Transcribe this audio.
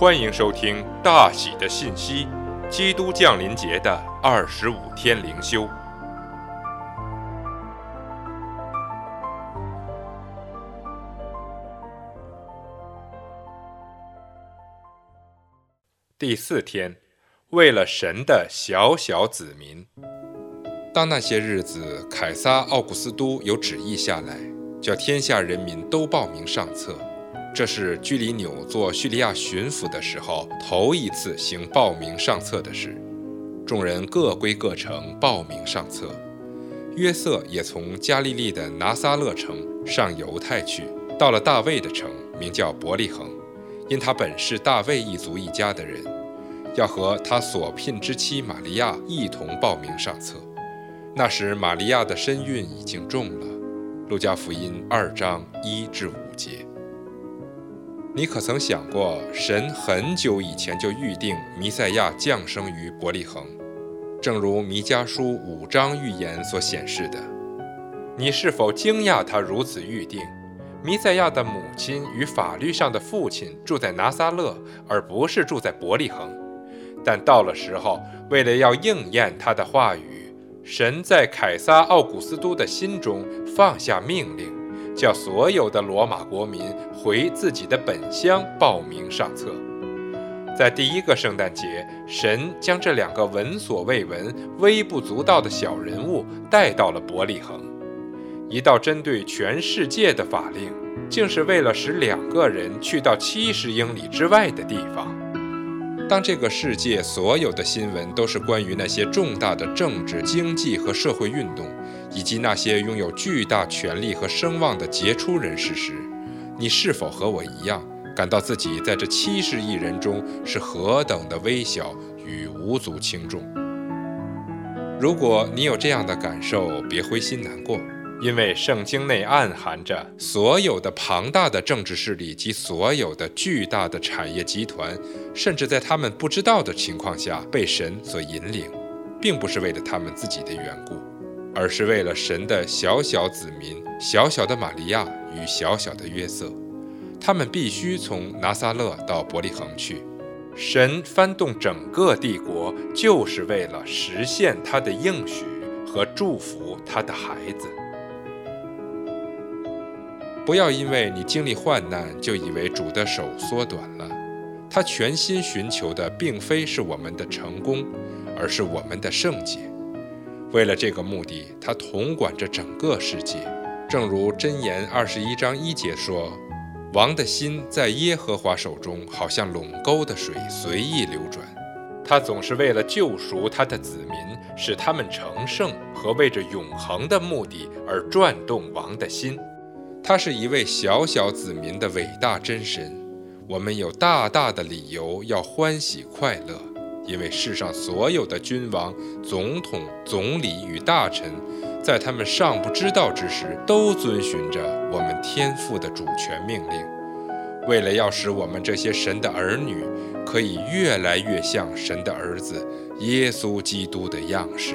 欢迎收听大喜的信息，基督降临节的二十五天灵修。第四天，为了神的小小子民。当那些日子，凯撒·奥古斯都有旨意下来，叫天下人民都报名上册。这是居里纽做叙利亚巡抚的时候头一次行报名上册的事。众人各归各城报名上册。约瑟也从加利利的拿撒勒城上犹太去，到了大卫的城，名叫伯利恒，因他本是大卫一族一家的人，要和他所聘之妻玛利亚一同报名上册。那时玛利亚的身孕已经重了。路加福音二章一至五节。你可曾想过，神很久以前就预定弥赛亚降生于伯利恒，正如弥迦书五章预言所显示的？你是否惊讶他如此预定？弥赛亚的母亲与法律上的父亲住在拿撒勒，而不是住在伯利恒。但到了时候，为了要应验他的话语，神在凯撒奥古斯都的心中放下命令。叫所有的罗马国民回自己的本乡报名上册。在第一个圣诞节，神将这两个闻所未闻、微不足道的小人物带到了伯利恒。一道针对全世界的法令，竟是为了使两个人去到七十英里之外的地方。当这个世界所有的新闻都是关于那些重大的政治、经济和社会运动，以及那些拥有巨大权力和声望的杰出人士时，你是否和我一样，感到自己在这七十亿人中是何等的微小与无足轻重？如果你有这样的感受，别灰心难过。因为圣经内暗含着所有的庞大的政治势力及所有的巨大的产业集团，甚至在他们不知道的情况下被神所引领，并不是为了他们自己的缘故，而是为了神的小小子民、小小的玛利亚与小小的约瑟。他们必须从拿撒勒到伯利恒去。神翻动整个帝国，就是为了实现他的应许和祝福他的孩子。不要因为你经历患难，就以为主的手缩短了。他全心寻求的，并非是我们的成功，而是我们的圣洁。为了这个目的，他统管着整个世界。正如箴言二十一章一节说：“王的心在耶和华手中，好像垄沟的水随意流转。”他总是为了救赎他的子民，使他们成圣，和为着永恒的目的而转动王的心。他是一位小小子民的伟大真神，我们有大大的理由要欢喜快乐，因为世上所有的君王、总统、总理与大臣，在他们尚不知道之时，都遵循着我们天父的主权命令，为了要使我们这些神的儿女可以越来越像神的儿子耶稣基督的样式。